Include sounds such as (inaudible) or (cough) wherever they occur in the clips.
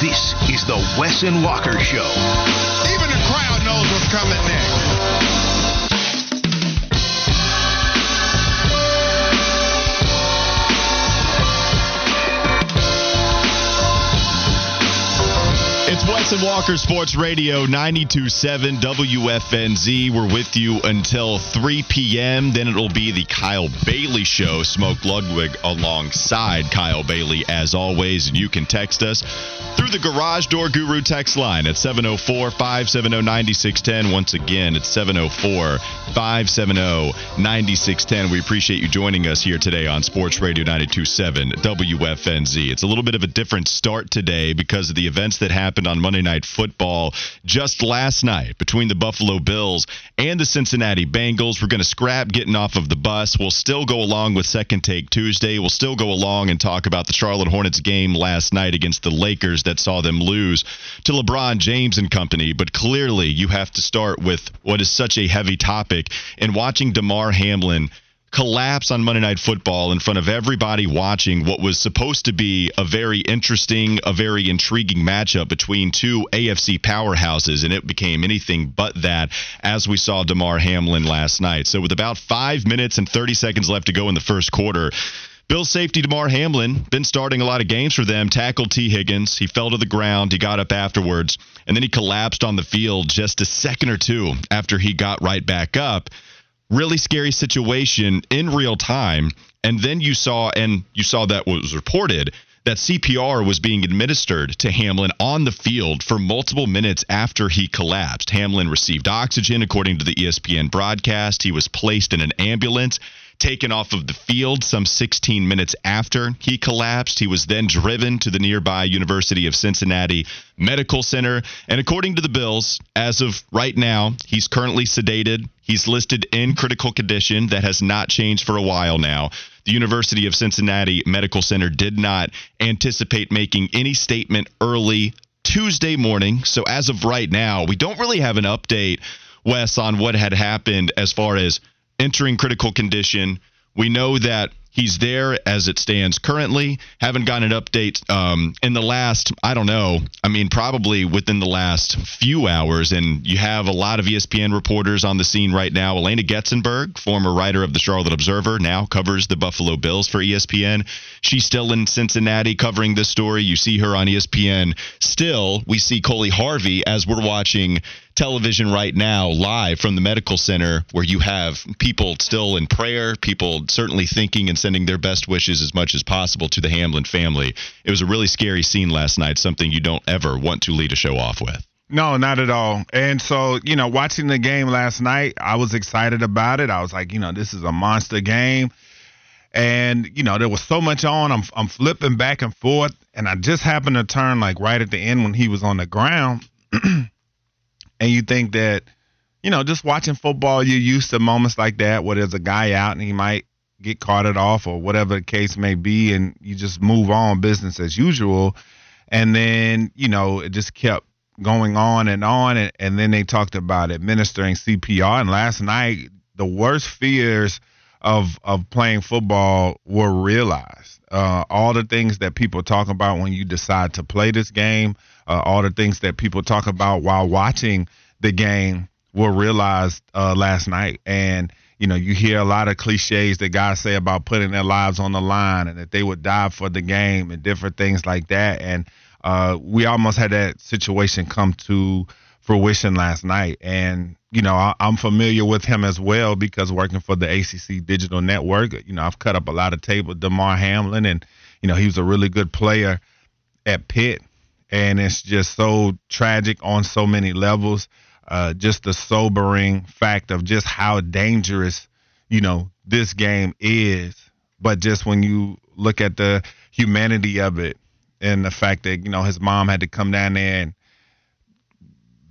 This is the Wes and Walker Show. Even the crowd knows what's coming next. It's Wes and Walker Sports Radio 927 WFNZ. We're with you until 3 p.m. Then it'll be the Kyle Bailey Show. Smoke Ludwig alongside Kyle Bailey as always. And you can text us through the Garage Door Guru text line at 704 570 9610. Once again, it's 704 570 9610. We appreciate you joining us here today on Sports Radio 927 WFNZ. It's a little bit of a different start today because of the events that happened on Monday Night Football just last night between the Buffalo Bills and the Cincinnati Bengals. We're going to scrap getting off of the bus. We'll still go along with Second Take Tuesday. We'll still go along and talk about the Charlotte Hornets game last night against the Lakers that saw them lose to LeBron James and company. But clearly, you have to start with what is such a heavy topic and watching Damar Hamlin collapse on Monday Night Football in front of everybody watching what was supposed to be a very interesting, a very intriguing matchup between two AFC powerhouses, and it became anything but that as we saw Damar Hamlin last night. So, with about five minutes and 30 seconds left to go in the first quarter, Bill safety Damar Hamlin, been starting a lot of games for them, tackled Tee Higgins. He fell to the ground. He got up afterwards, and then he collapsed on the field just a second or two after he got right back up really scary situation in real time and then you saw and you saw that was reported that CPR was being administered to Hamlin on the field for multiple minutes after he collapsed. Hamlin received oxygen according to the ESPN broadcast. He was placed in an ambulance taken off of the field some 16 minutes after he collapsed. He was then driven to the nearby University of Cincinnati Medical Center. And according to the Bills, as of right now, he's currently sedated. He's listed in critical condition. That has not changed for a while now. The University of Cincinnati Medical Center did not anticipate making any statement early Tuesday morning. So as of right now, we don't really have an update, Wes, on what had happened as far as entering critical condition. We know that he's there as it stands currently. Haven't gotten an update um, in the last, I don't know, I mean, probably within the last few hours. And you have a lot of ESPN reporters on the scene right now. Alaina Getzenberg, former writer of the Charlotte Observer, now covers the Buffalo Bills for ESPN. She's still in Cincinnati covering this story. You see her on ESPN. Still, we see Coley Harvey as we're watching television right now live from the medical center where you have people still in prayer, people certainly thinking and sending their best wishes as much as possible to the Hamlin family. It was a really scary scene last night, something you don't ever want to lead a show off with. No, not at all. And so, you know, watching the game last night, I was excited about it. I was like, you know, this is a monster game. And, you know, there was so much on. I'm I'm flipping back and forth. And I just happened to turn like right at the end when he was on the ground. (clears throat) and you think that, you know, just watching football, you're used to moments like that where there's a guy out and he might get caught carted off or whatever the case may be, and you just move on business as usual. And then, you know, it just kept going on and on. And, and then they talked about administering CPR. And last night, the worst fears of of playing football were realized. Uh, all the things that people talk about when you decide to play this game, uh, all the things that people talk about while watching the game were realized uh, last night. And you know, you hear a lot of cliches that guys say about putting their lives on the line and that they would die for the game and different things like that. And uh, we almost had that situation come to fruition last night. And, you know, I, I'm familiar with him as well because working for the ACC Digital Network, you know, I've cut up a lot of tape with Damar Hamlin, and, you know, he was a really good player at Pitt. And it's just so tragic on so many levels. Uh, just the sobering fact of just how dangerous, you know, this game is. But just when you look at the humanity of it, and the fact that you know his mom had to come down there and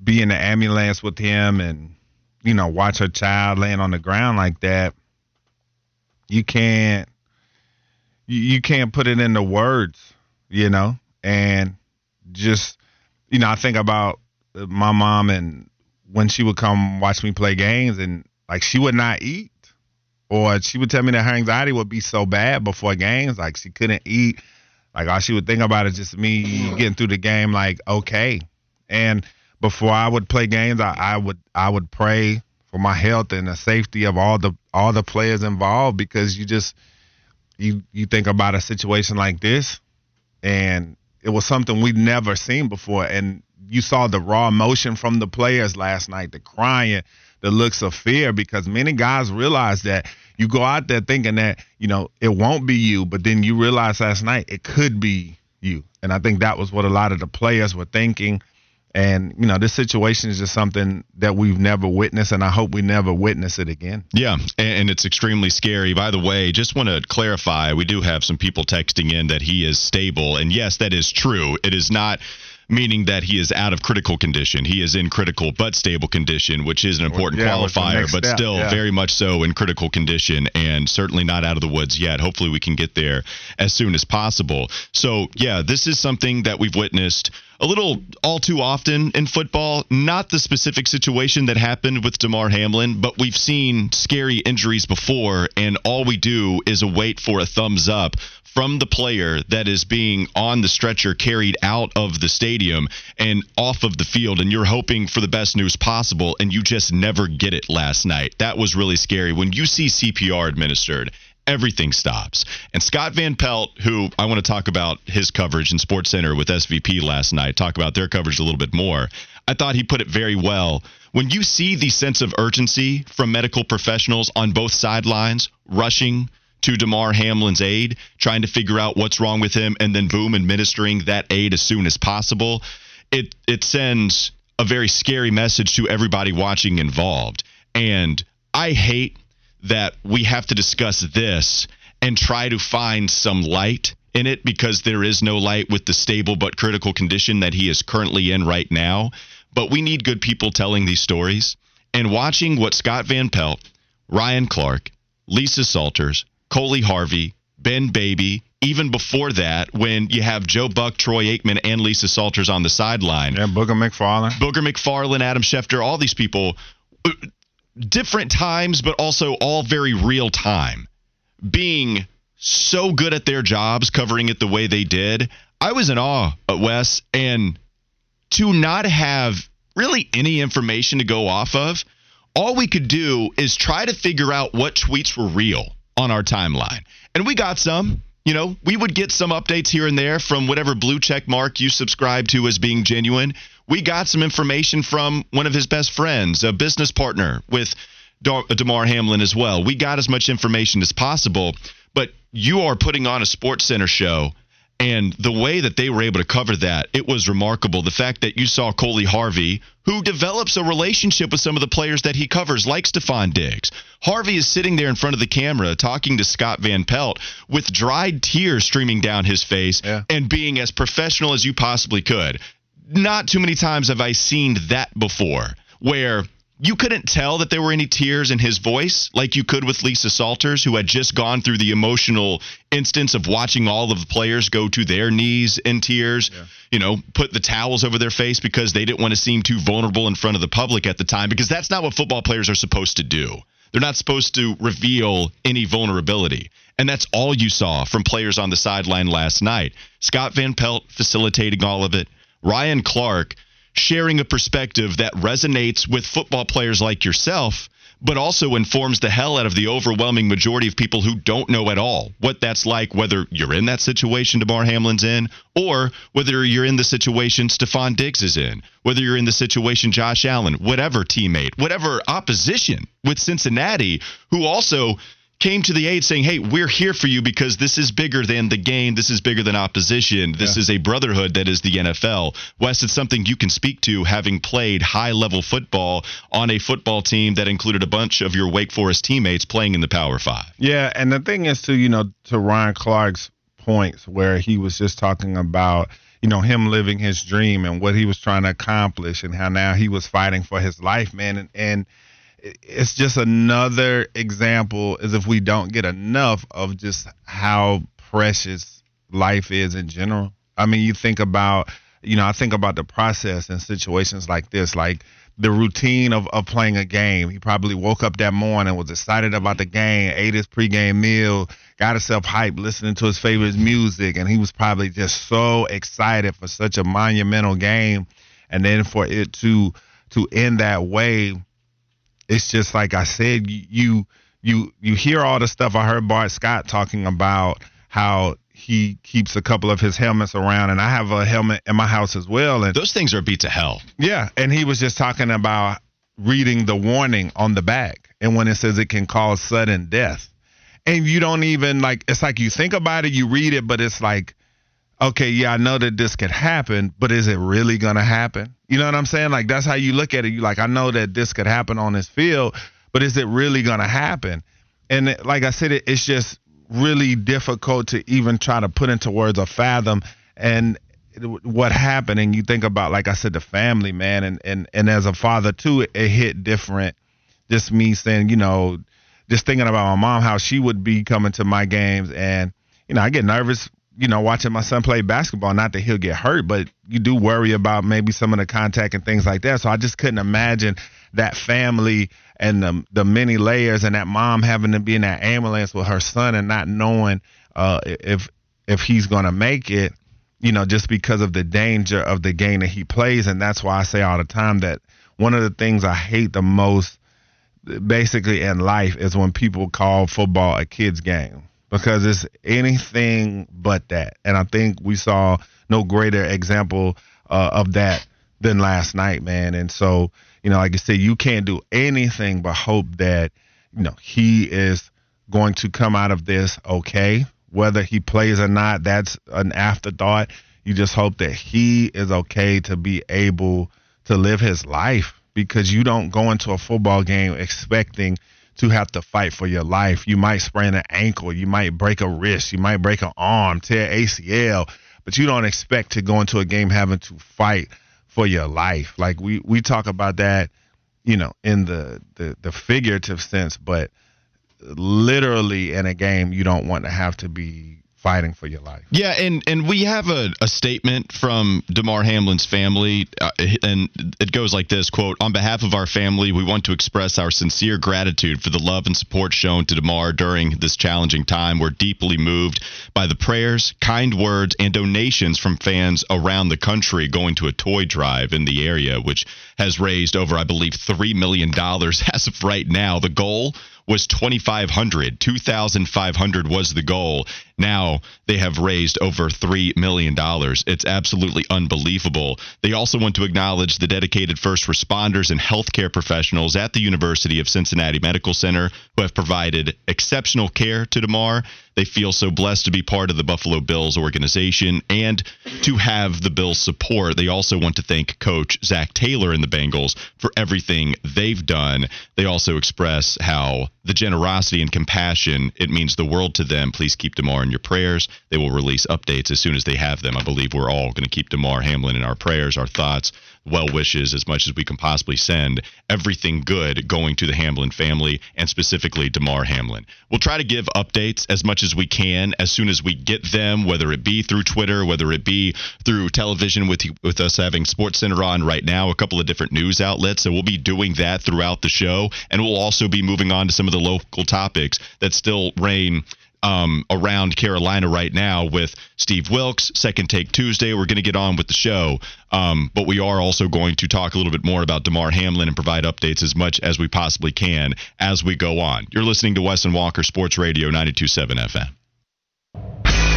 be in the ambulance with him and you know watch her child laying on the ground like that you can't you, can't put it into words you know? And just you know i think about my mom and when she would come watch me play games and like she would not eat or she would tell me that her anxiety would be so bad before games like she couldn't eat. Like all she would think about is just me getting through the game like okay. And before i would play games I, I would i would pray for my health and the safety of all the all the players involved because you just you you think about a situation like this and it was something we'd never seen before. And you saw the raw emotion from the players last night the crying the looks of fear because many guys realize that you go out there thinking that you know it won't be you but then you realize last night it could be you. And i think that was what a lot of the players were thinking and, you know, this situation is just something that we've never witnessed, and I hope we never witness it again. Yeah, and it's extremely scary. By the way, just want to clarify we do have some people texting in that he is stable. And yes, that is true. It is not meaning that he is out of critical condition. He is in critical but stable condition, which is an important yeah, qualifier, but step, still yeah. very much so in critical condition and certainly not out of the woods yet. Hopefully, we can get there as soon as possible. So, yeah, this is something that we've witnessed a little all too often in football. Not the specific situation that happened with Damar Hamlin, but we've seen scary injuries before, and all we do is await for a thumbs up from the player that is being on the stretcher carried out of the stadium and off of the field and you're hoping for the best news possible and you just never get it last night. That was really scary. When you see CPR administered everything stops. And Scott Van Pelt, who I want to talk about his coverage in Sports Center with SVP last night, talk about their coverage a little bit more. I thought he put it very well. When you see the sense of urgency from medical professionals on both sidelines, rushing to Damar Hamlin's aid, trying to figure out what's wrong with him, and then boom, administering that aid as soon as possible, it it sends a very scary message to everybody watching involved. And I hate that we have to discuss this and try to find some light in it because there is no light with the stable but critical condition that he is currently in right now. But we need good people telling these stories. And watching what Scott Van Pelt, Ryan Clark, Lisa Salters, Coley Harvey, Ben Baby, even before that, when you have Joe Buck, Troy Aikman, and Lisa Salters on the sideline. Yeah, Booger McFarland. Booger McFarland, Adam Schefter, all these people different times, but also all very real time, being so good at their jobs, covering it the way they did. I was in awe, uh, Wes, and to not have really any information to go off of, all we could do is try to figure out what tweets were real on our timeline. And we got some. You know, we would get some updates here and there from whatever blue check mark you subscribe to as being genuine we got some information from one of his best friends, a business partner with Damar Hamlin as well. We got as much information as possible, but you are putting on a Sports Center show. And the way that they were able to cover that, it was remarkable. The fact that you saw Coley Harvey, who develops a relationship with some of the players that he covers, like Stefon Diggs. Harvey is sitting there in front of the camera talking to Scott Van Pelt with dried tears streaming down his face yeah. and being as professional as you possibly could not too many times have I seen that before where you couldn't tell that there were any tears in his voice like you could with Lisa Salters, who had just gone through the emotional instance of watching all of the players go to their knees in tears, yeah. you know, put the towels over their face because they didn't want to seem too vulnerable in front of the public at the time, because that's not what football players are supposed to do. They're not supposed to reveal any vulnerability. And that's all you saw from players on the sideline last night. Scott Van Pelt facilitating all of it. Ryan Clark sharing a perspective that resonates with football players like yourself, but also informs the hell out of the overwhelming majority of people who don't know at all what that's like, whether you're in that situation Damar Hamlin's in, or whether you're in the situation Stefon Diggs is in, whether you're in the situation Josh Allen, whatever teammate, whatever opposition with Cincinnati, who also came to the aid saying, hey, we're here for you because this is bigger than the game. This is bigger than opposition. This yeah. is a brotherhood that is the NFL. Wes, it's something you can speak to having played high level football on a football team that included a bunch of your Wake Forest teammates playing in the Power Five. Yeah. And the thing is, to, you know, to Ryan Clark's points where he was just talking about you know him living his dream and what he was trying to accomplish and how now he was fighting for his life man and, and it's just another example as if we don't get enough of just how precious life is in general i mean you think about you know i think about the process in situations like this like the routine of, of playing a game. He probably woke up that morning, was excited about the game, ate his pregame meal, got himself hyped, listening to his favorite music, and he was probably just so excited for such a monumental game. And then for it to to end that way, it's just like I said, you you you hear all the stuff I heard Bart Scott talking about how he keeps a couple of his helmets around, and I have a helmet in my house as well. And those things are beat to hell. Yeah, and he was just talking about reading the warning on the back, and when it says it can cause sudden death, and you don't even like. It's like you think about it, you read it, but it's like, okay, yeah, I know that this could happen, but is it really gonna happen? You know what I'm saying? Like that's how you look at it. You like, I know that this could happen on this field, but is it really gonna happen? And like I said, it, it's just really difficult to even try to put into words or fathom and what happened and you think about like i said the family man and and, and as a father too it, it hit different just me saying you know just thinking about my mom how she would be coming to my games and you know i get nervous you know watching my son play basketball not that he'll get hurt but you do worry about maybe some of the contact and things like that. So i just couldn't imagine that family and the the many layers and that mom having to be in that ambulance with her son and not knowing uh, if if he's gonna make it, you know, just because of the danger of the game that he plays, and that's why I say all the time that one of the things I hate the most, basically in life, is when people call football a kids game because it's anything but that, and I think we saw no greater example uh, of that than last night, man, and so you know, like I said, you can't do anything but hope that, you know, he is going to come out of this okay. Whether he plays or not, that's an afterthought. You just hope that he is okay to be able to live his life because you don't go into a football game expecting to have to fight for your life. You might sprain an ankle, you might break a wrist, you might break an arm, tear ACL, but you don't expect to go into a game having to fight for your life. Like we we talk about that, you know, in the the, the figurative sense, but literally in a game you don't want to have to be fighting for your life. Yeah, and and we have a, a statement from Damar Hamlin's family, uh, and it goes like this: "quote On behalf of our family, we want to express our sincere gratitude for the love and support shown to Damar during this challenging time. We're deeply moved by the prayers, kind words, and donations from fans around the country going to a toy drive in the area, which has raised over, I believe, three million dollars (laughs) as of right now. The goal." was 2500 2500 was the goal now they have raised over $3 million it's absolutely unbelievable they also want to acknowledge the dedicated first responders and healthcare professionals at the university of cincinnati medical center who have provided exceptional care to Damar. they feel so blessed to be part of the Buffalo Bills organization and to have the Bills support. They also want to thank coach Zac Taylor and the Bengals for everything they've done. They also express how the generosity and compassion, it means the world to them. Please keep Damar in your prayers. They will release updates as soon as they have them. I believe we're all going to keep Damar Hamlin in our prayers, our thoughts well wishes as much as we can possibly send. Everything good going to the Hamlin family and specifically Damar Hamlin. We'll try to give updates as much as we can as soon as we get them, whether it be through Twitter, whether it be through television with with us having Sports Center on right now, a couple of different news outlets. So we'll be doing that throughout the show, and we'll also be moving on to some of the local topics that still reign um, around Carolina right now with Steve Wilks, Second Take Tuesday. We're going to get on with the show, um, but we are also going to talk a little bit more about Damar Hamlin and provide updates as much as we possibly can as we go on. You're listening to Wes and Walker Sports Radio 92.7 FM.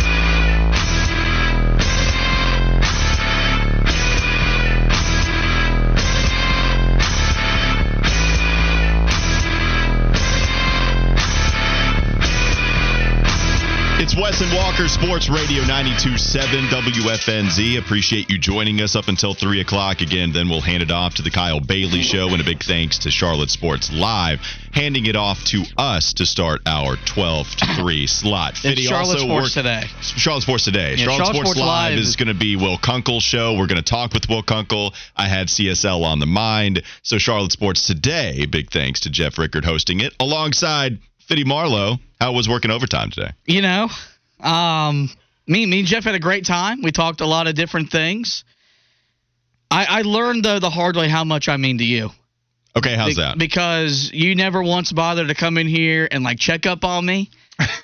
It's Wes and Walker. Sports Radio 92.7 WFNZ. Appreciate you joining us up until 3 o'clock. Again, then we'll hand it off to the Kyle Bailey Show. And a big thanks to Charlotte Sports Live, handing it off to us to start our 12 to 3 slot. It's Charlotte Sports worked- today. Charlotte Sports Today. Yeah, Charlotte, Charlotte Sports, Sports Live Live is is- going to be Will Kunkel's show. We're going to talk with Will Kunkel. I had CSL on the mind. So Charlotte Sports Today, big thanks to Jeff Rickard hosting it alongside Fitty Marlowe. How was working overtime today? You know, um, me, me and Jeff had a great time. We talked a lot of different things. I, I learned though the hard way how much I mean to you. Okay, how's Be- that? Because you never once bothered to come in here and like check up on me,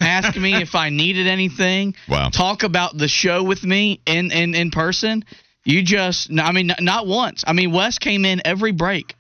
ask me if I needed anything, (laughs) Wow. talk about the show with me in in in person. You just, I mean, not once. I mean, Wes came in every break.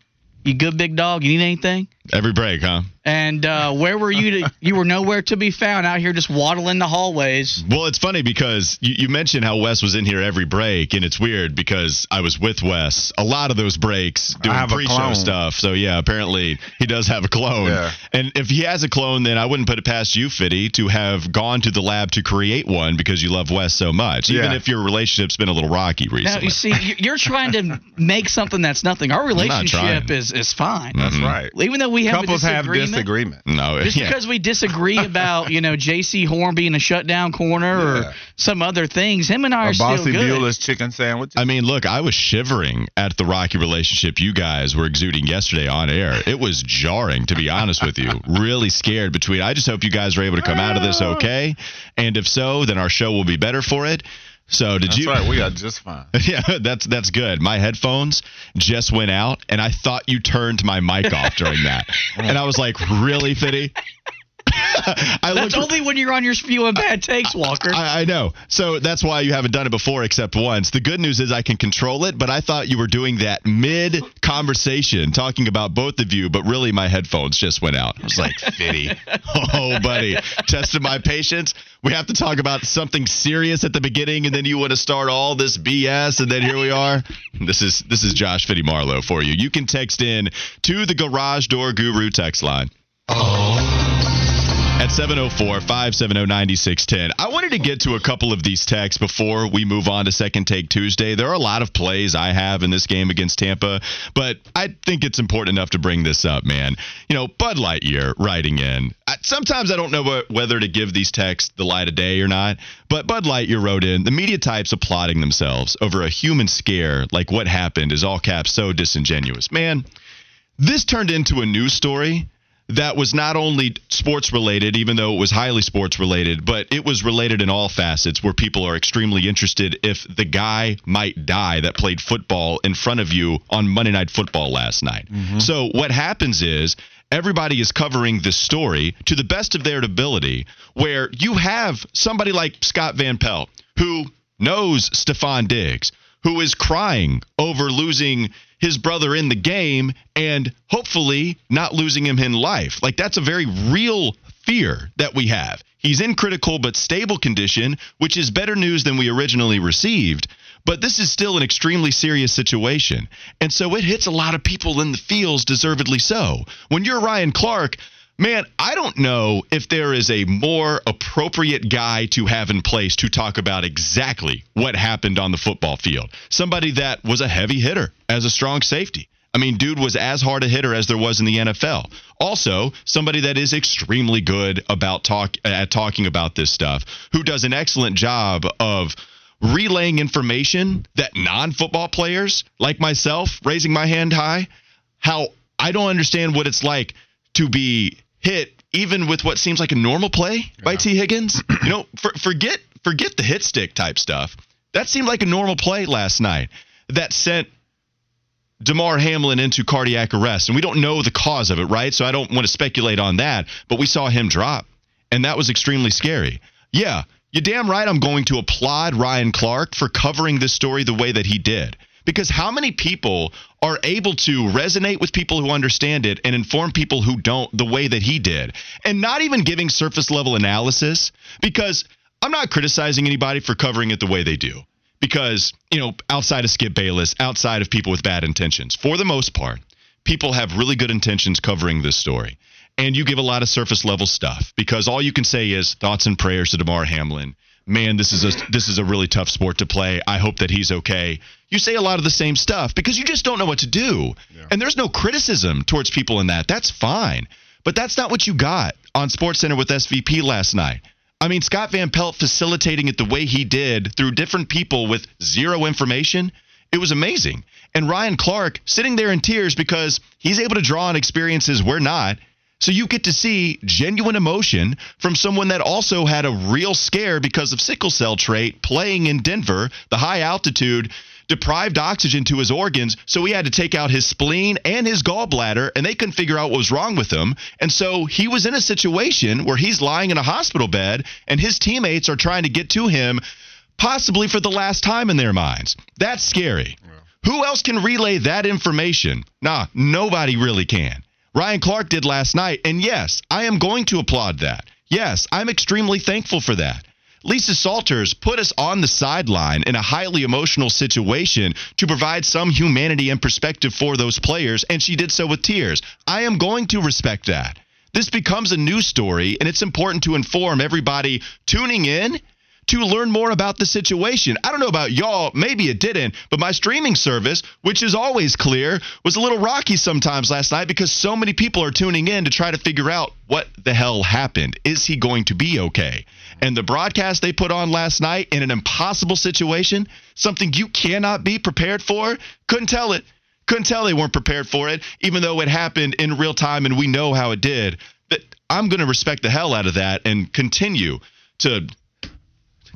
You good big dog? You need anything? Every break, huh? And uh, where were you? To, you were nowhere to be found out here, just waddling the hallways. Well, it's funny because you, you mentioned how Wes was in here every break, and it's weird because I was with Wes a lot of those breaks doing have pre-show stuff. So yeah, apparently he does have a clone. Yeah. And if he has a clone, then I wouldn't put it past you, Fitty, to have gone to the lab to create one because you love Wes so much, even Yeah. if your relationship's been a little rocky recently. Now recently. you see, you- you're trying to make something that's nothing. Our relationship trying. is is fine. That's right. Even though we have Couples a have disagreement, disagreement. no, just yeah. because we disagree (laughs) about you know Jaycee Horn being a shutdown corner Yeah. or some other things, him and I are A still good. Beulah's chicken sandwich. I mean, look, I was shivering at the rocky relationship you guys were exuding yesterday on air. It was jarring, to be honest with you. (laughs) Really scared between. I just hope you guys are able to come out of this okay. And if so, then our show will be better for it. So did That's you? right. We are just fine. (laughs) Yeah, that's that's good. My headphones just went out, and I thought you turned my mic off during that, (laughs) and I was like, "Really, Fitty?" (laughs) I That's looked- only when you're on your spewing bad takes, Walker. I, I know. So that's why you haven't done it before except once. The good news is I can control it, but I thought you were doing that mid conversation talking about both of you, but really my headphones just went out. I was like, (laughs) Fitty. oh, buddy. Tested my patience. We have to talk about something serious at the beginning, and then you want to start all this BS, and then here we are. This is this is Josh Fitty Marlowe for you. You can text in to the Garage Door Guru text line oh. At 704 570 9610. I wanted to get to a couple of these texts before we move on to Second Take Tuesday. There are a lot of plays I have in this game against Tampa, but I think it's important enough to bring this up, man. You know, Bud Lightyear writing in. I, sometimes I don't know wh- whether to give these texts the light of day or not, but Bud Lightyear wrote in the media types applauding themselves over a human scare like what happened is all caps so disingenuous. Man, this turned into a news story that was not only sports related, even though it was highly sports related, but it was related in all facets where people are extremely interested if the guy might die that played football in front of you on Monday Night Football last night. Mm-hmm. So what happens is everybody is covering this story to the best of their ability, where you have somebody like Scott Van Pelt who knows Stefon Diggs, who is crying over losing his brother in the game and hopefully not losing him in life. Like that's a very real fear that we have. He's in critical but stable condition, which is better news than we originally received. But this is still an extremely serious situation. And so it hits a lot of people in the fields, deservedly so. When you're Ryan Clark, Man, I don't know if there is a more appropriate guy to have in place to talk about exactly what happened on the football field. Somebody that was a heavy hitter as a strong safety. I mean, dude was as hard a hitter as there was in the NFL. Also, somebody that is extremely good about talk at talking about this stuff, who does an excellent job of relaying information that non-football players like myself, raising my hand high, how I don't understand what it's like to be hit even with what seems like a normal play by Tee Higgins. (clears throat) you know, for, forget forget the hit stick type stuff. That seemed like a normal play last night that sent Damar Hamlin into cardiac arrest, and we don't know the cause of it, right? So I don't want to speculate on that, but we saw him drop, and that was extremely scary. Yeah, you're damn right. I'm going to applaud Ryan Clark for covering this story the way that he did. Because how many people are able to resonate with people who understand it and inform people who don't the way that he did? And not even giving surface level analysis, because I'm not criticizing anybody for covering it the way they do. Because, you know, outside of Skip Bayless, outside of people with bad intentions, for the most part, people have really good intentions covering this story. And you give a lot of surface level stuff because all you can say is thoughts and prayers to Damar Hamlin. man, this is a this is a really tough sport to play. I hope that he's okay. You say a lot of the same stuff because you just don't know what to do. Yeah. And there's no criticism towards people in that. That's fine. But that's not what you got on Sports Center with SVP last night. I mean, Scott Van Pelt facilitating it the way he did through different people with zero information. It was amazing. And Ryan Clark sitting there in tears because he's able to draw on experiences we're not. So you get to see genuine emotion from someone that also had a real scare because of sickle cell trait playing in Denver, the high altitude deprived oxygen to his organs, so he had to take out his spleen and his gallbladder, and they couldn't figure out what was wrong with him. And so he was in a situation where he's lying in a hospital bed, and his teammates are trying to get to him, possibly for the last time in their minds. That's scary. Yeah. Who else can relay that information? Nah, nobody really can. Ryan Clark did last night. And yes, I am going to applaud that. Yes, I'm extremely thankful for that. Lisa Salters put us on the sideline in a highly emotional situation to provide some humanity and perspective for those players, and she did so with tears. I am going to respect that. This becomes a news story, and it's important to inform everybody tuning in to learn more about the situation. I don't know about y'all, maybe it didn't, but my streaming service, which is always clear, was a little rocky sometimes last night because so many people are tuning in to try to figure out what the hell happened. Is he going to be okay? And the broadcast they put on last night in an impossible situation, something you cannot be prepared for, couldn't tell it. Couldn't tell they weren't prepared for it, even though it happened in real time and we know how it did. But I'm going to respect the hell out of that and continue to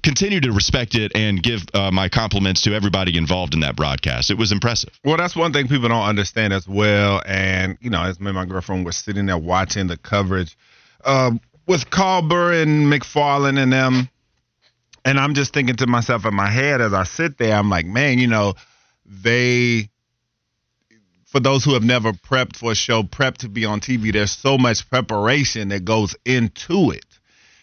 continue to respect it and give uh, my compliments to everybody involved in that broadcast. It was impressive. Well, that's one thing people don't understand as well. And, you know, as me and my girlfriend were sitting there watching the coverage uh, with Colbert and McFarland and them. And I'm just thinking to myself in my head as I sit there, I'm like, man, you know, they for those who have never prepped for a show, prep to be on TV, there's so much preparation that goes into it.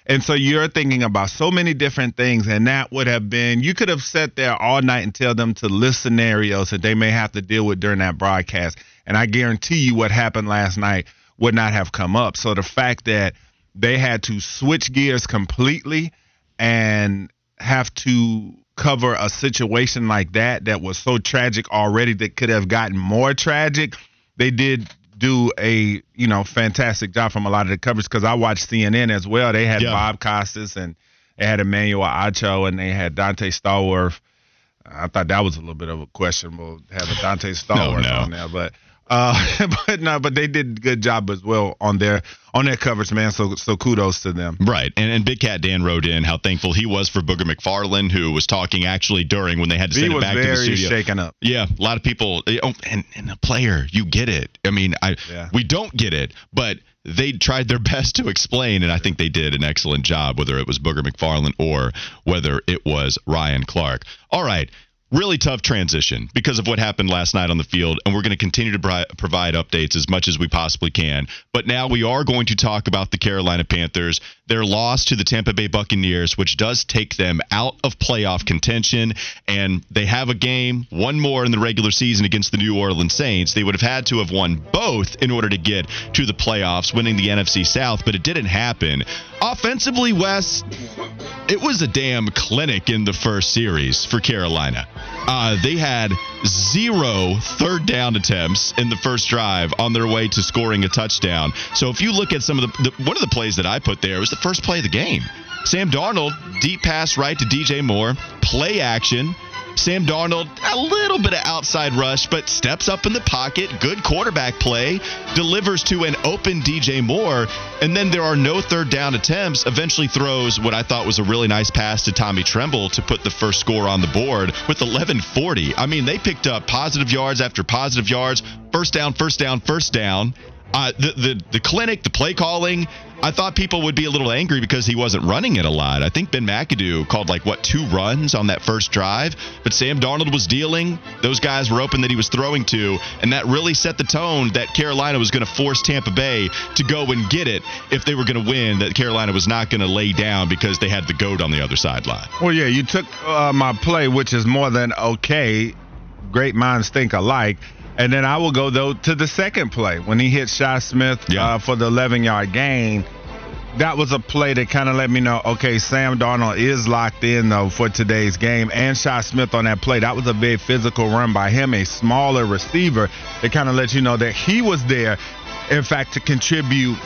And so you're thinking about so many different things, and that would have been you could have sat there all night and tell them to list scenarios that they may have to deal with during that broadcast. And I guarantee you what happened last night would not have come up. So the fact that they had to switch gears completely and have to cover a situation like that that was so tragic already that could have gotten more tragic. They did do a you know fantastic job from a lot of the coverage because I watched CNN as well. They had yeah. Bob Costas and they had Emmanuel Acho and they had Donté Stallworth. I thought that was a little bit of a questionable having Donté (laughs) Stallworth no, no. on there, but uh, (laughs) but no, but they did a good job as well on their on their coverage, man. So so kudos to them. Right, and and Big Cat Dan wrote in how thankful he was for Booger McFarland, who was talking actually during when they had to send it back to the studio. shaken up. Yeah, a lot of people. Oh, and and a player, you get it. I mean, I yeah. we don't get it, but they tried their (laughs) best to explain, and I think they did an excellent job, whether it was Booger McFarland or whether it was Ryan Clark. All right really tough transition because of what happened last night on the field, and we're going to continue to bri- provide updates as much as we possibly can. But now we are going to talk about the Carolina Panthers, their loss to the Tampa Bay Buccaneers, which does take them out of playoff contention, and they have a game, one more in the regular season against the New Orleans Saints. They would have had to have won both in order to get to the playoffs, winning the NFC South, but it didn't happen. Offensively, Wes, it was a damn clinic in the first series for Carolina. Uh, they had zero third down attempts in the first drive on their way to scoring a touchdown. So if you look at some of the, the one of the plays that I put there was the first play of the game. Sam Darnold, deep pass right to DJ Moore, play action. Sam Darnold, a little bit of outside rush, but steps up in the pocket. Good quarterback play. Delivers to an open DJ Moore. And then there are no third down attempts. Eventually throws what I thought was a really nice pass to Tommy Tremble to put the first score on the board with 11:40. I mean, they picked up positive yards after positive yards. First down, first down, first down. Uh, the, the the clinic, the play calling, I thought people would be a little angry because he wasn't running it a lot. I think Ben McAdoo called like what two runs on that first drive, but Sam Darnold was dealing. Those guys were open that he was throwing to, and that really set the tone that Carolina was going to force Tampa Bay to go and get it if they were going to win. That Carolina was not going to lay down because they had the goat on the other sideline. Well, yeah, you took uh, my play, which is more than okay. Great minds think alike. And then I will go though to the second play when he hit Shi Smith yeah. uh, for the 11 yard gain. that was a play that kind of let me know, okay, Sam Darnold is locked in though for today's game. And Shi Smith on that play, that was a very physical run by him, a smaller receiver. That kind of let you know that he was there, in fact, to contribute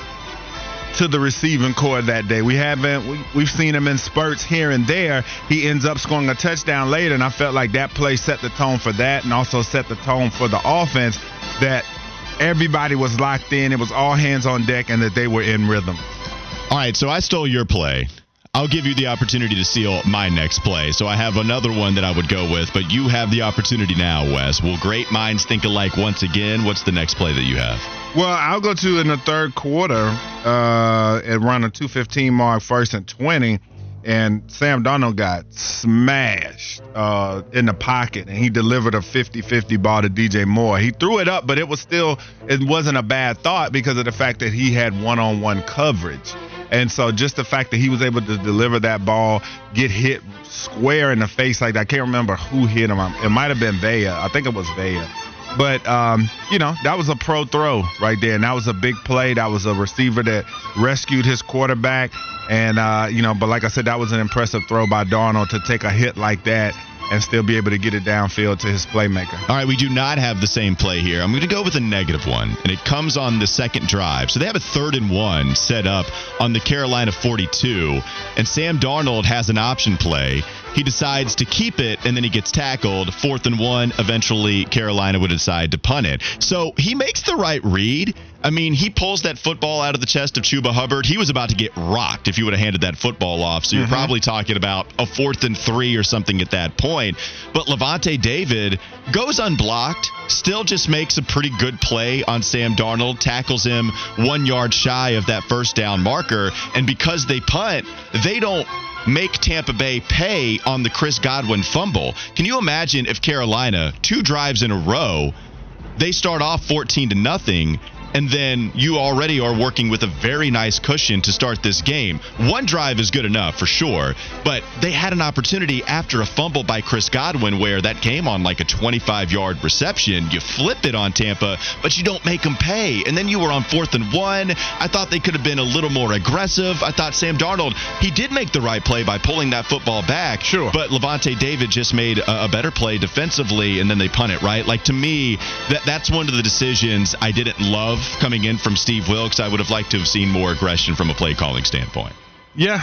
to the receiving corps that day. We haven't we, we've seen him in spurts here and there. He ends up scoring a touchdown later, and I felt like that play set the tone for that, and also set the tone for the offense that everybody was locked in. It was all hands on deck, and that they were in rhythm. All right, so I stole your play. I'll give you the opportunity to steal my next play. So I have another one that I would go with, but you have the opportunity now, Wes. Will great minds think alike once again? What's the next play that you have? Well, I'll go to in the third quarter uh, at around the 215 mark, first and 20. And Sam Darnold got smashed uh, in the pocket, and he delivered a 50-50 ball to DJ Moore. He threw it up, but it was still it wasn't a bad thought because of the fact that he had one-on-one coverage. And so just the fact that he was able to deliver that ball, get hit square in the face like that. I can't remember who hit him. It might have been Vea. I think it was Vea. But um, you know, that was a pro throw right there, and that was a big play. That was a receiver that rescued his quarterback, and uh, you know, but like I said, that was an impressive throw by Darnold to take a hit like that and still be able to get it downfield to his playmaker. All right, we do not have the same play here. I'm going to go with a negative one, and it comes on the second drive. So they have a third and one set up on the Carolina 42, and Sam Darnold has an option play. He decides to keep it, and then he gets tackled. Fourth and one. Eventually, Carolina would decide to punt it. So he makes the right read. I mean, he pulls that football out of the chest of Chuba Hubbard. He was about to get rocked if you would have handed that football off. So you're mm-hmm. probably talking about a fourth and three or something at that point. But Lavonte David goes unblocked, still just makes a pretty good play on Sam Darnold, tackles him one yard shy of that first down marker. And because they punt, they don't make Tampa Bay pay on the Chris Godwin fumble. Can you imagine if Carolina, two drives in a row, they start off 14 to nothing and then you already are working with a very nice cushion to start this game. One drive is good enough for sure, but they had an opportunity after a fumble by Chris Godwin where that came on like a 25 yard reception. You flip it on Tampa, but you don't make them pay. And then you were on fourth and one. I thought they could have been a little more aggressive. I thought Sam Darnold, he did make the right play by pulling that football back. Sure. But Lavonte David just made a, a better play defensively, and then they punt it, right? Like to me, that that's one of the decisions I didn't love coming in from Steve Wilks. I would have liked to have seen more aggression from a play calling standpoint. Yeah.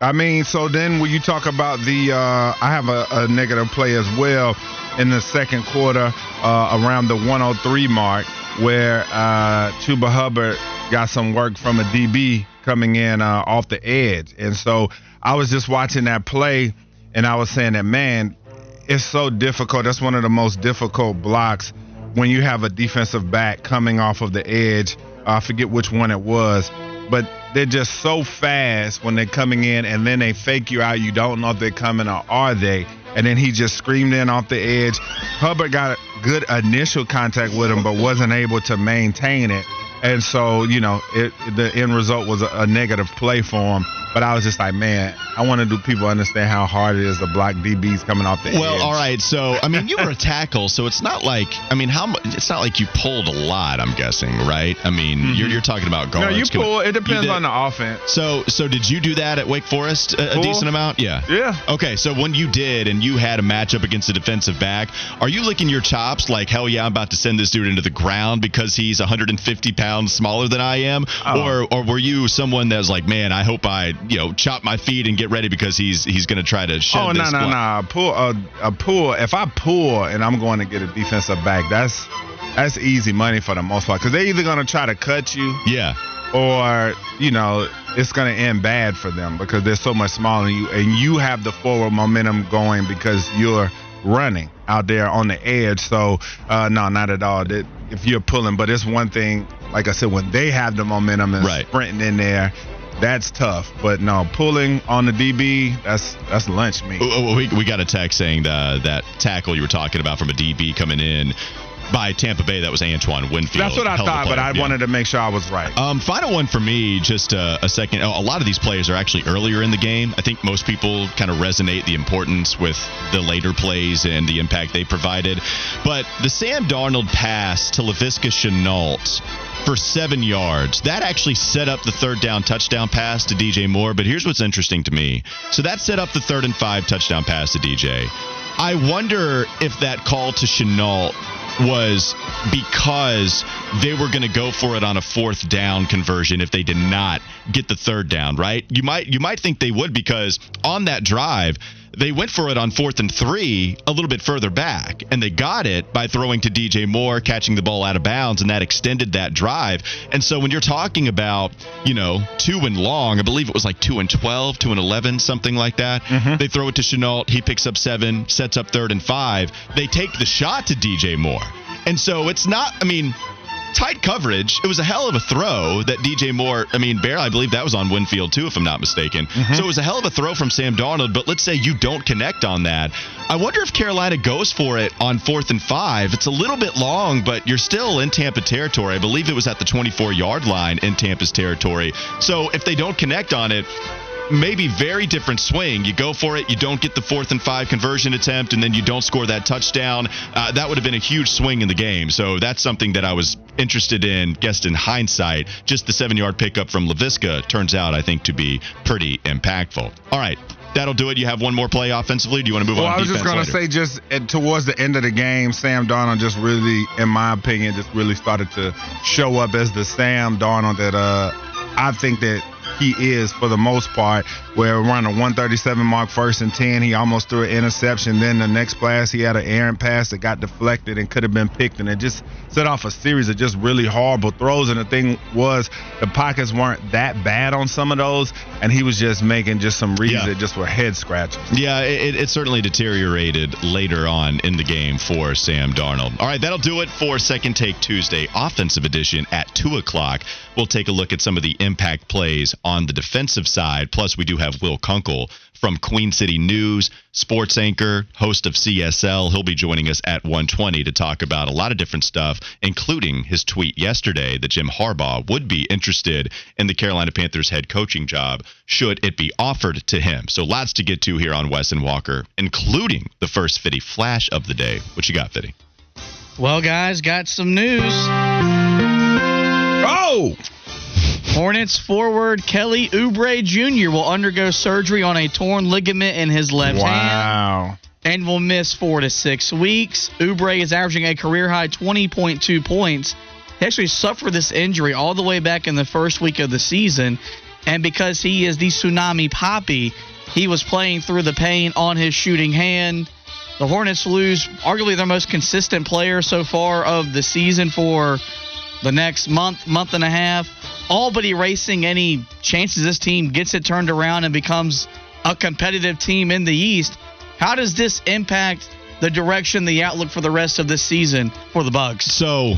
I mean, so then when you talk about the, uh, I have a, a, negative play as well in the second quarter uh, around the 103 mark where uh, Hubbard got some work from a DB coming in uh, off the edge. And so I was just watching that play and I was saying that, man, it's so difficult. That's one of the most difficult blocks when you have a defensive back coming off of the edge. I forget which one it was, but they're just so fast when they're coming in, and then they fake you out. You don't know if they're coming or are they. And then he just screamed in off the edge. Hubbard got good initial contact with him, but wasn't able to maintain it. And so, you know, it, the end result was a, a negative play for him. But I was just like, man, I want to do people understand how hard it is to block DBs coming off the well, edge. all right. So, I mean, you were a (laughs) tackle, so it's not like, I mean, how much? It's not like you pulled a lot. I'm guessing, right? I mean, mm-hmm. you're, you're talking about guards. No, you pull. It depends on the offense. So, so did you do that at Wake Forest a, a decent amount? Yeah. Yeah. Okay, so when you did, and you had a matchup against a defensive back, are you licking your chops like, hell yeah, I'm about to send this dude into the ground because he's 150 pounds smaller than I am, oh. or or were you someone that was like, man, I hope I you know chop my feet and get ready because he's he's going to try to shed oh no no no. Pull a, a pull if I pull and I'm going to get a defensive back that's that's easy money for the most part because they're either going to try to cut you yeah. or you know it's going to end bad for them because they're so much smaller than you and you have the forward momentum going because you're running out there on the edge. So uh, no not at all. That if you're pulling but it's one thing like I said when they have the momentum and right. sprinting in there that's tough. But no, pulling on the DB, that's that's lunch meat. Oh, oh, oh, we, we got a text saying the, that tackle you were talking about from a DB coming in by Tampa Bay. That was Antoine Winfield. That's what I thought, but I yeah. wanted to make sure I was right. Um, final one for me, just a, a second. Oh, a lot of these players are actually earlier in the game. I think most people kind of resonate the importance with the later plays and the impact they provided. But the Sam Darnold pass to Laviska Shenault for seven yards. That actually set up the third down touchdown pass to DJ Moore. But here's what's interesting to me. So that set up the third and five touchdown pass to DJ. I wonder if that call to Shenault was because they were going to go for it on a fourth down conversion if they did not get the third down, right? You might you might think they would because on that drive they went for it on fourth and three a little bit further back, and they got it by throwing to DJ Moore, catching the ball out of bounds, and that extended that drive. And so when you're talking about, you know, two and long, I believe it was like two and 12, two and 11, something like that. Mm-hmm. They throw it to Shenault. He picks up seven, sets up third and five. They take the shot to DJ Moore. And so it's not, I mean, tight coverage. It was a hell of a throw that DJ Moore, I mean, Bear, I believe that was on Winfield too, if I'm not mistaken. Mm-hmm. So it was a hell of a throw from Sam Darnold, but let's say you don't connect on that. I wonder if Carolina goes for it on fourth and five. It's a little bit long, but you're still in Tampa territory. I believe it was at the 24 yard line in Tampa's territory. So if they don't connect on it, maybe very different swing. You go for it, you don't get the fourth and five conversion attempt, and then you don't score that touchdown. Uh, that would have been a huge swing in the game. So that's something that I was interested in. Guessed in hindsight, just the seven yard pickup from Laviska turns out, I think, to be pretty impactful. All right. That'll do it. You have one more play offensively. Do you want to move well, on? Well, I was just going to say, just at, towards the end of the game, Sam Darnold just really, in my opinion, just really started to show up as the Sam Darnold that uh, I think that he is for the most part. Where around a 137 mark, first and 10, he almost threw an interception. Then the next pass, he had an errant pass that got deflected and could have been picked, and it just set off a series of just really horrible throws. And the thing was, the pockets weren't that bad on some of those, and he was just making just some reads yeah. that just were head scratchers. Yeah, it, it certainly deteriorated later on in the game for Sam Darnold. All right, that'll do it for Second Take Tuesday, offensive edition at 2 o'clock. We'll take a look at some of the impact plays on the defensive side. Plus, we do have Will Kunkel from Queen City News, sports anchor, host of CSL. He'll be joining us at 120 to talk about a lot of different stuff, including his tweet yesterday that Jim Harbaugh would be interested in the Carolina Panthers head coaching job should it be offered to him. So lots to get to here on Wes and Walker, including the first Fitty flash of the day. What you got, Fitty? Well, guys, got some news. Oh! Hornets forward Kelly Oubre Jr. will undergo surgery on a torn ligament in his left wow. hand and will miss four to six weeks. Oubre is averaging a career high 20.2 points. He actually suffered this injury all the way back in the first week of the season, and because he is the Tsunami Papi, he was playing through the pain on his shooting hand. The Hornets lose arguably their most consistent player so far of the season for the next month, month and a half, all but erasing any chances this team gets it turned around and becomes a competitive team in the East. How does this impact the direction, the outlook for the rest of this season for the Bucks? So,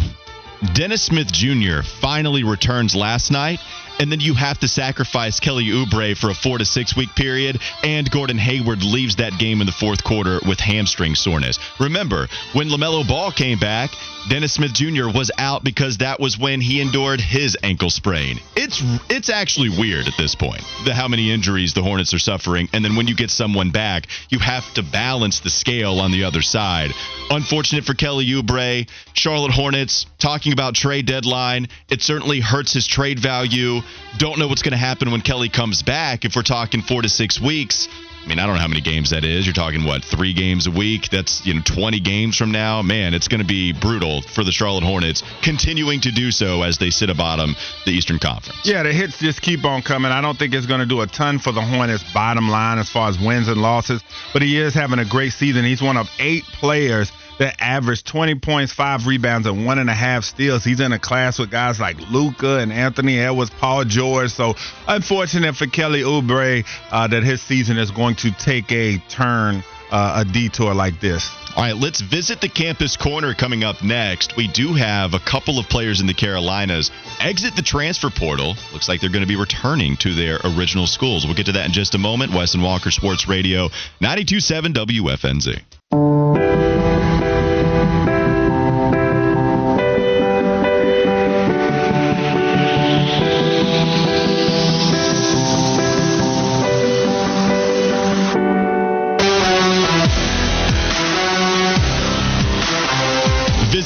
Dennis Smith Jr. finally returns last night and then you have to sacrifice Kelly Oubre for a four to six week period, and Gordon Hayward leaves that game in the fourth quarter with hamstring soreness. Remember, when LaMelo Ball came back, Dennis Smith Jr. was out because that was when he endured his ankle sprain. It's it's actually weird at this point the how many injuries the Hornets are suffering, and then when you get someone back, you have to balance the scale on the other side. Unfortunate for Kelly Oubre, Charlotte Hornets talking about trade deadline. It certainly hurts his trade value. Don't know what's going to happen when Kelly comes back. If we're talking four to six weeks, I mean, I don't know how many games that is. You're talking what three games a week? That's you know 20 games from now. Man, it's going to be brutal for the Charlotte Hornets, continuing to do so as they sit bottom the Eastern Conference. Yeah, the hits just keep on coming. I don't think it's going to do a ton for the Hornets' bottom line as far as wins and losses, but he is having a great season. He's one of eight players that averaged 20 points, five rebounds, and one and a half steals. He's in a class with guys like Luka and Anthony Edwards, Paul George. So unfortunate for Kelly Oubre uh, that his season is going to take a turn, uh, a detour like this. All right, let's visit the campus corner coming up next. We do have a couple of players in the Carolinas exit the transfer portal. Looks like they're going to be returning to their original schools. We'll get to that in just a moment. Wes and Walker Sports Radio, 92.7 WFNZ.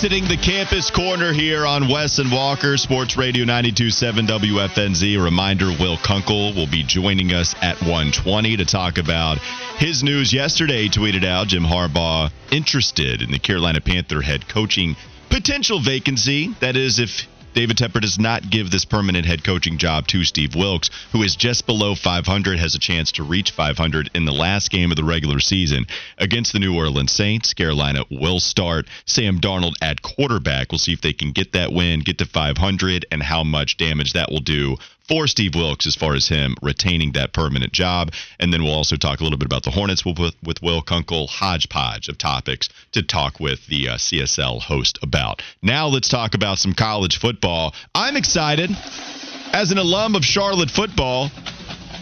Visiting the campus corner here on Wes and Walker, Sports Radio 92.7 WFNZ. reminder Will Kunkel will be joining us at 120 to talk about his news yesterday. Tweeted out Jim Harbaugh interested in the Carolina Panther head coaching potential vacancy. That is, if David Tepper does not give this permanent head coaching job to Steve Wilks, who is just below 500, has a chance to reach 500 in the last game of the regular season against the New Orleans Saints. Carolina will start Sam Darnold at quarterback. We'll see if they can get that win, get to 500, and how much damage that will do for Steve Wilks as far as him retaining that permanent job. And then we'll also talk a little bit about the Hornets with, with Will Kunkel, hodgepodge of topics to talk with the uh, CSL host about. Now let's talk about some college football. I'm excited. As an alum of Charlotte football,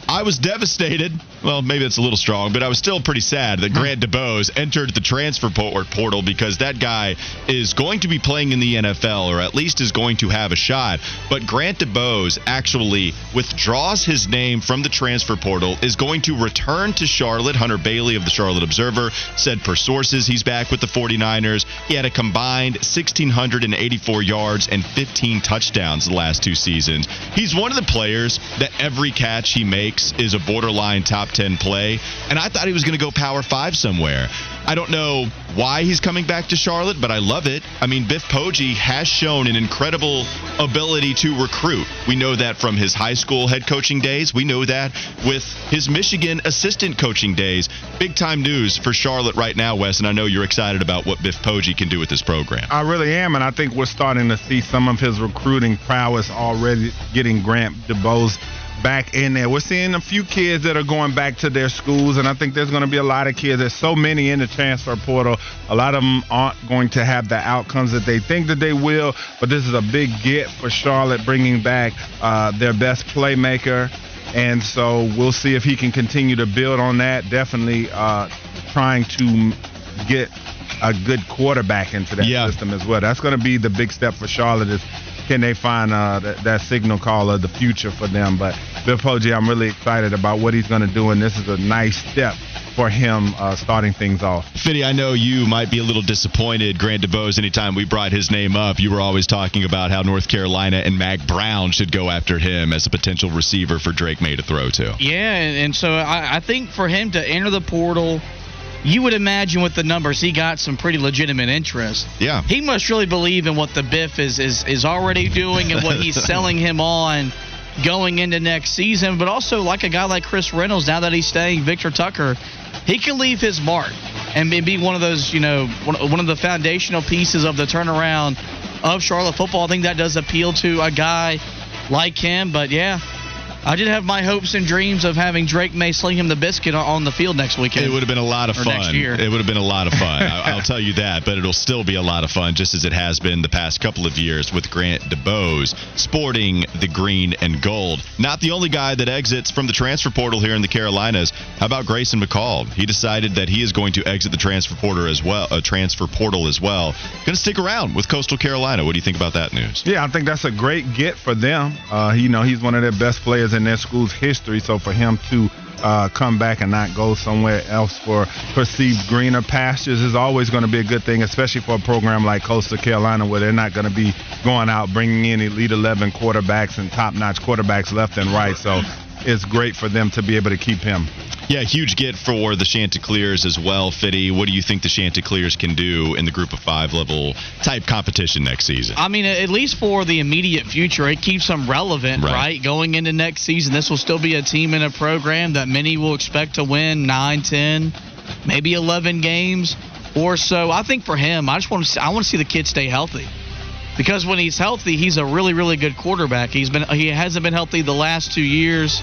I was devastated. Well, maybe it's a little strong, but I was still pretty sad that Grant hmm. DuBose entered the transfer portal because that guy is going to be playing in the NFL, or at least is going to have a shot. But Grant DuBose actually withdraws his name from the transfer portal, is going to return to Charlotte. Hunter Bailey of the Charlotte Observer said per sources he's back with the 49ers. He had a combined 1,684 yards and 15 touchdowns the last two seasons. He's one of the players that every catch he makes is a borderline top 10 play. And I thought he was going to go Power 5 somewhere. I don't know why he's coming back to Charlotte, but I love it. I mean, Biff Poggi has shown an incredible ability to recruit. We know that from his high school head coaching days. We know that with his Michigan assistant coaching days. Big time news for Charlotte right now, Wes, and I know you're excited about what Biff Poggi can do with this program. I really am, and I think we're starting to see some of his recruiting prowess already getting Grant DuBose back in there. We're seeing a few kids that are going back to their schools, and I think there's going to be a lot of kids. There's so many in the transfer portal. A lot of them aren't going to have the outcomes that they think that they will, but this is a big get for Charlotte, bringing back uh, their best playmaker. And so we'll see if he can continue to build on that. Definitely uh, trying to get a good quarterback into that yeah. system as well. That's going to be the big step for Charlotte is can they find uh, that, that, signal caller, of the future for them. But Biff Poggi, I'm really excited about what he's going to do, and this is a nice step for him uh, starting things off. Fitty, I know you might be a little disappointed. Grant DuBose, anytime we brought his name up, you were always talking about how North Carolina and Mack Brown should go after him as a potential receiver for Drake Maye to throw to. Yeah, and, so I, I think for him to enter the portal – you would imagine with the numbers he got some pretty legitimate interest. Yeah. He must really believe in what the Biff is is, is already doing and what he's (laughs) selling him on going into next season. But also like a guy like Chris Reynolds, now that he's staying Victor Tucker, he can leave his mark and be one of those, you know, one of the foundational pieces of the turnaround of Charlotte football. I think that does appeal to a guy like him. But yeah, I did have my hopes and dreams of having Drake Maye sling him the biscuit on the field next weekend. It would have been a lot of fun. It would have been a lot of fun. I, will (laughs) tell you that, but it'll still be a lot of fun, just as it has been the past couple of years with Grant DuBose sporting the green and gold. Not the only guy that exits from the transfer portal here in the Carolinas. How about Grayson McCall? He decided that he is going to exit the transfer portal as well. A uh, transfer portal as well. Going to stick around with Coastal Carolina. What do you think about that news? Yeah, I think that's a great get for them. Uh, you know, he's one of their best players in their school's history. So for him to uh, come back and not go somewhere else for perceived greener pastures is always going to be a good thing, especially for a program like Coastal Carolina where they're not going to be going out bringing in Elite 11 quarterbacks and top-notch quarterbacks left and right. So it's great for them to be able to keep him. Yeah, huge get for the Chanticleers as well, Fitty. What do you think the Chanticleers can do in the group of five level type competition next season? I mean, at least for the immediate future, it keeps them relevant, right? right? Going into next season, this will still be a team and a program that many will expect to win 9, 10, maybe 11 games or so. I think for him, I just want to see, I want to see the kid stay healthy because when he's healthy, he's a really, really good quarterback. He's been he hasn't been healthy the last two years.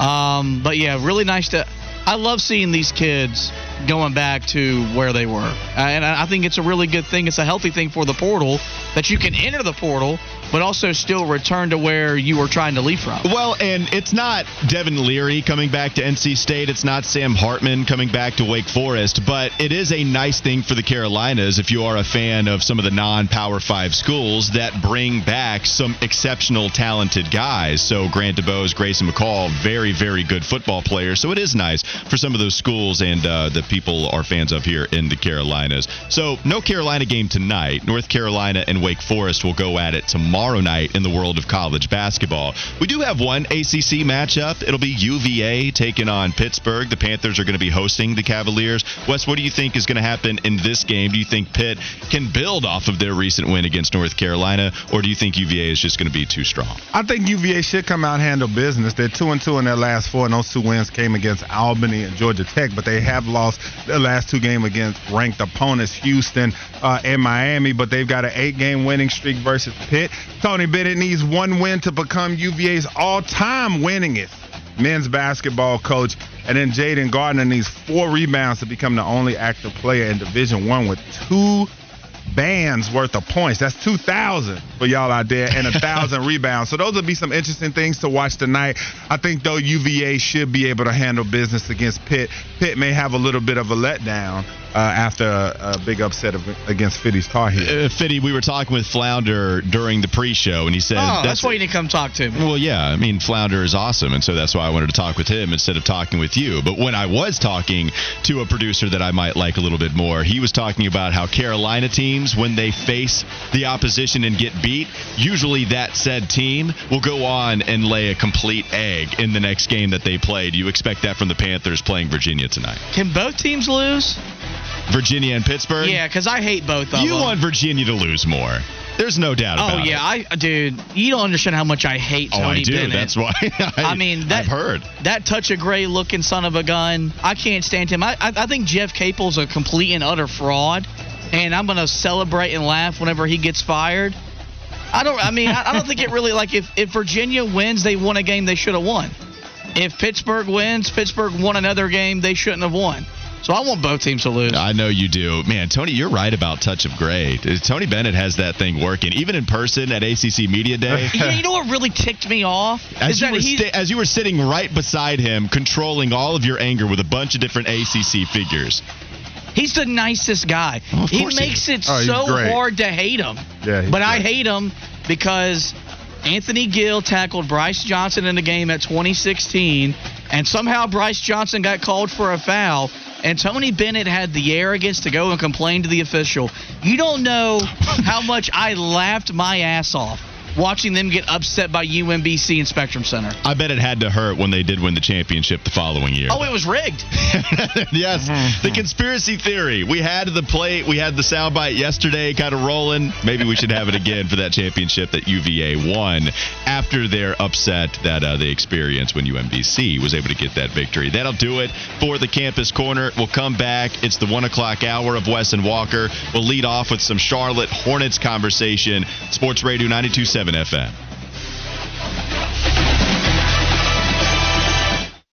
Um, but yeah, really nice to. I love seeing these kids going back to where they were, uh, and I think it's a really good thing. It's a healthy thing for the portal that you can enter the portal, but also still return to where you were trying to leave from. Well, and it's not Devin Leary coming back to NC State. It's not Sam Hartman coming back to Wake Forest, but it is a nice thing for the Carolinas if you are a fan of some of the non Power Five schools that bring back some exceptional, talented guys. So Grant DuBose, Grayson McCall, very, very good football players. So it is nice for some of those schools and uh, the people are fans of here in the Carolinas. So no Carolina game tonight. North Carolina and Wake Forest will go at it tomorrow night in the world of college basketball. We do have one ACC matchup. It'll be UVA taking on Pittsburgh. The Panthers are going to be hosting the Cavaliers. Wes, what do you think is going to happen in this game? Do you think Pitt can build off of their recent win against North Carolina, or do you think UVA is just going to be too strong? I think UVA should come out and handle business. They're two and two in their last four, and those two wins came against Albany and Georgia Tech, but they have lost their last two games against ranked opponents, Houston uh, and Miami. But they've got an eight-game winning streak versus Pitt. Tony Bennett needs one win to become UVA's all-time winningest men's basketball coach. And then Jayden Gardner needs four rebounds to become the only active player in Division One with two bands worth of points. That's 2,000 for y'all out there and a (laughs) 1,000 rebounds. So those will be some interesting things to watch tonight. I think, though, UVA should be able to handle business against Pitt. Pitt may have a little bit of a letdown uh, after a, a, big upset of, against Fitty's Tar Heels. Uh, Fiddy, we were talking with Flounder during the pre-show, and he said, "Oh, that's, that's why you didn't come talk to me." Well, yeah, I mean, Flounder is awesome, and so that's why I wanted to talk with him instead of talking with you. But when I was talking to a producer that I might like a little bit more, he was talking about how Carolina teams, when they face the opposition and get beat, usually that said team will go on and lay a complete egg in the next game that they play. Do you expect that from the Panthers playing Virginia tonight? Can both teams lose? Virginia and Pittsburgh? Yeah, because I hate both of you them. You want Virginia to lose more. There's no doubt oh, about yeah, it. Oh yeah, I, dude, you don't understand how much I hate Tony oh, I do. Bennett. That's why. (laughs) I, I mean, that, I've heard that touch of gray looking son of a gun. I can't stand him. I, I, I think Jeff Capel's a complete and utter fraud, and I'm gonna celebrate and laugh whenever he gets fired. I don't. I mean, I, I don't think it really like if if Virginia wins, they won a game they should have won. If Pittsburgh wins, Pittsburgh won another game they shouldn't have won. So I want both teams to lose. I know you do. Man, Tony, you're right about touch of gray. Uh, Tony Bennett has that thing working, even in person at ACC Media Day. (laughs) yeah, you know what really ticked me off? As you, were sti- as you were sitting right beside him, controlling all of your anger with a bunch of different ACC figures. He's the nicest guy. Oh, he makes he it oh, so great. hard to hate him. Yeah, but great. I hate him because Anthony Gill tackled Brice Johnson in the game at 2016, and somehow Brice Johnson got called for a foul and Tony Bennett had the arrogance to go and complain to the official. You don't know how much I laughed my ass off watching them get upset by UMBC and Spectrum Center. I bet it had to hurt when they did win the championship the following year. Oh, it was rigged. (laughs) yes, the conspiracy theory. We had the plate, we had the soundbite yesterday, kind of rolling. Maybe we should have it again for that championship that UVA won after their upset that uh, they experienced when UMBC was able to get that victory. That'll do it for the campus corner. We'll come back. It's the one o'clock hour of Wes and Walker. We'll lead off with some Charlotte Hornets conversation. Sports Radio 927 FM.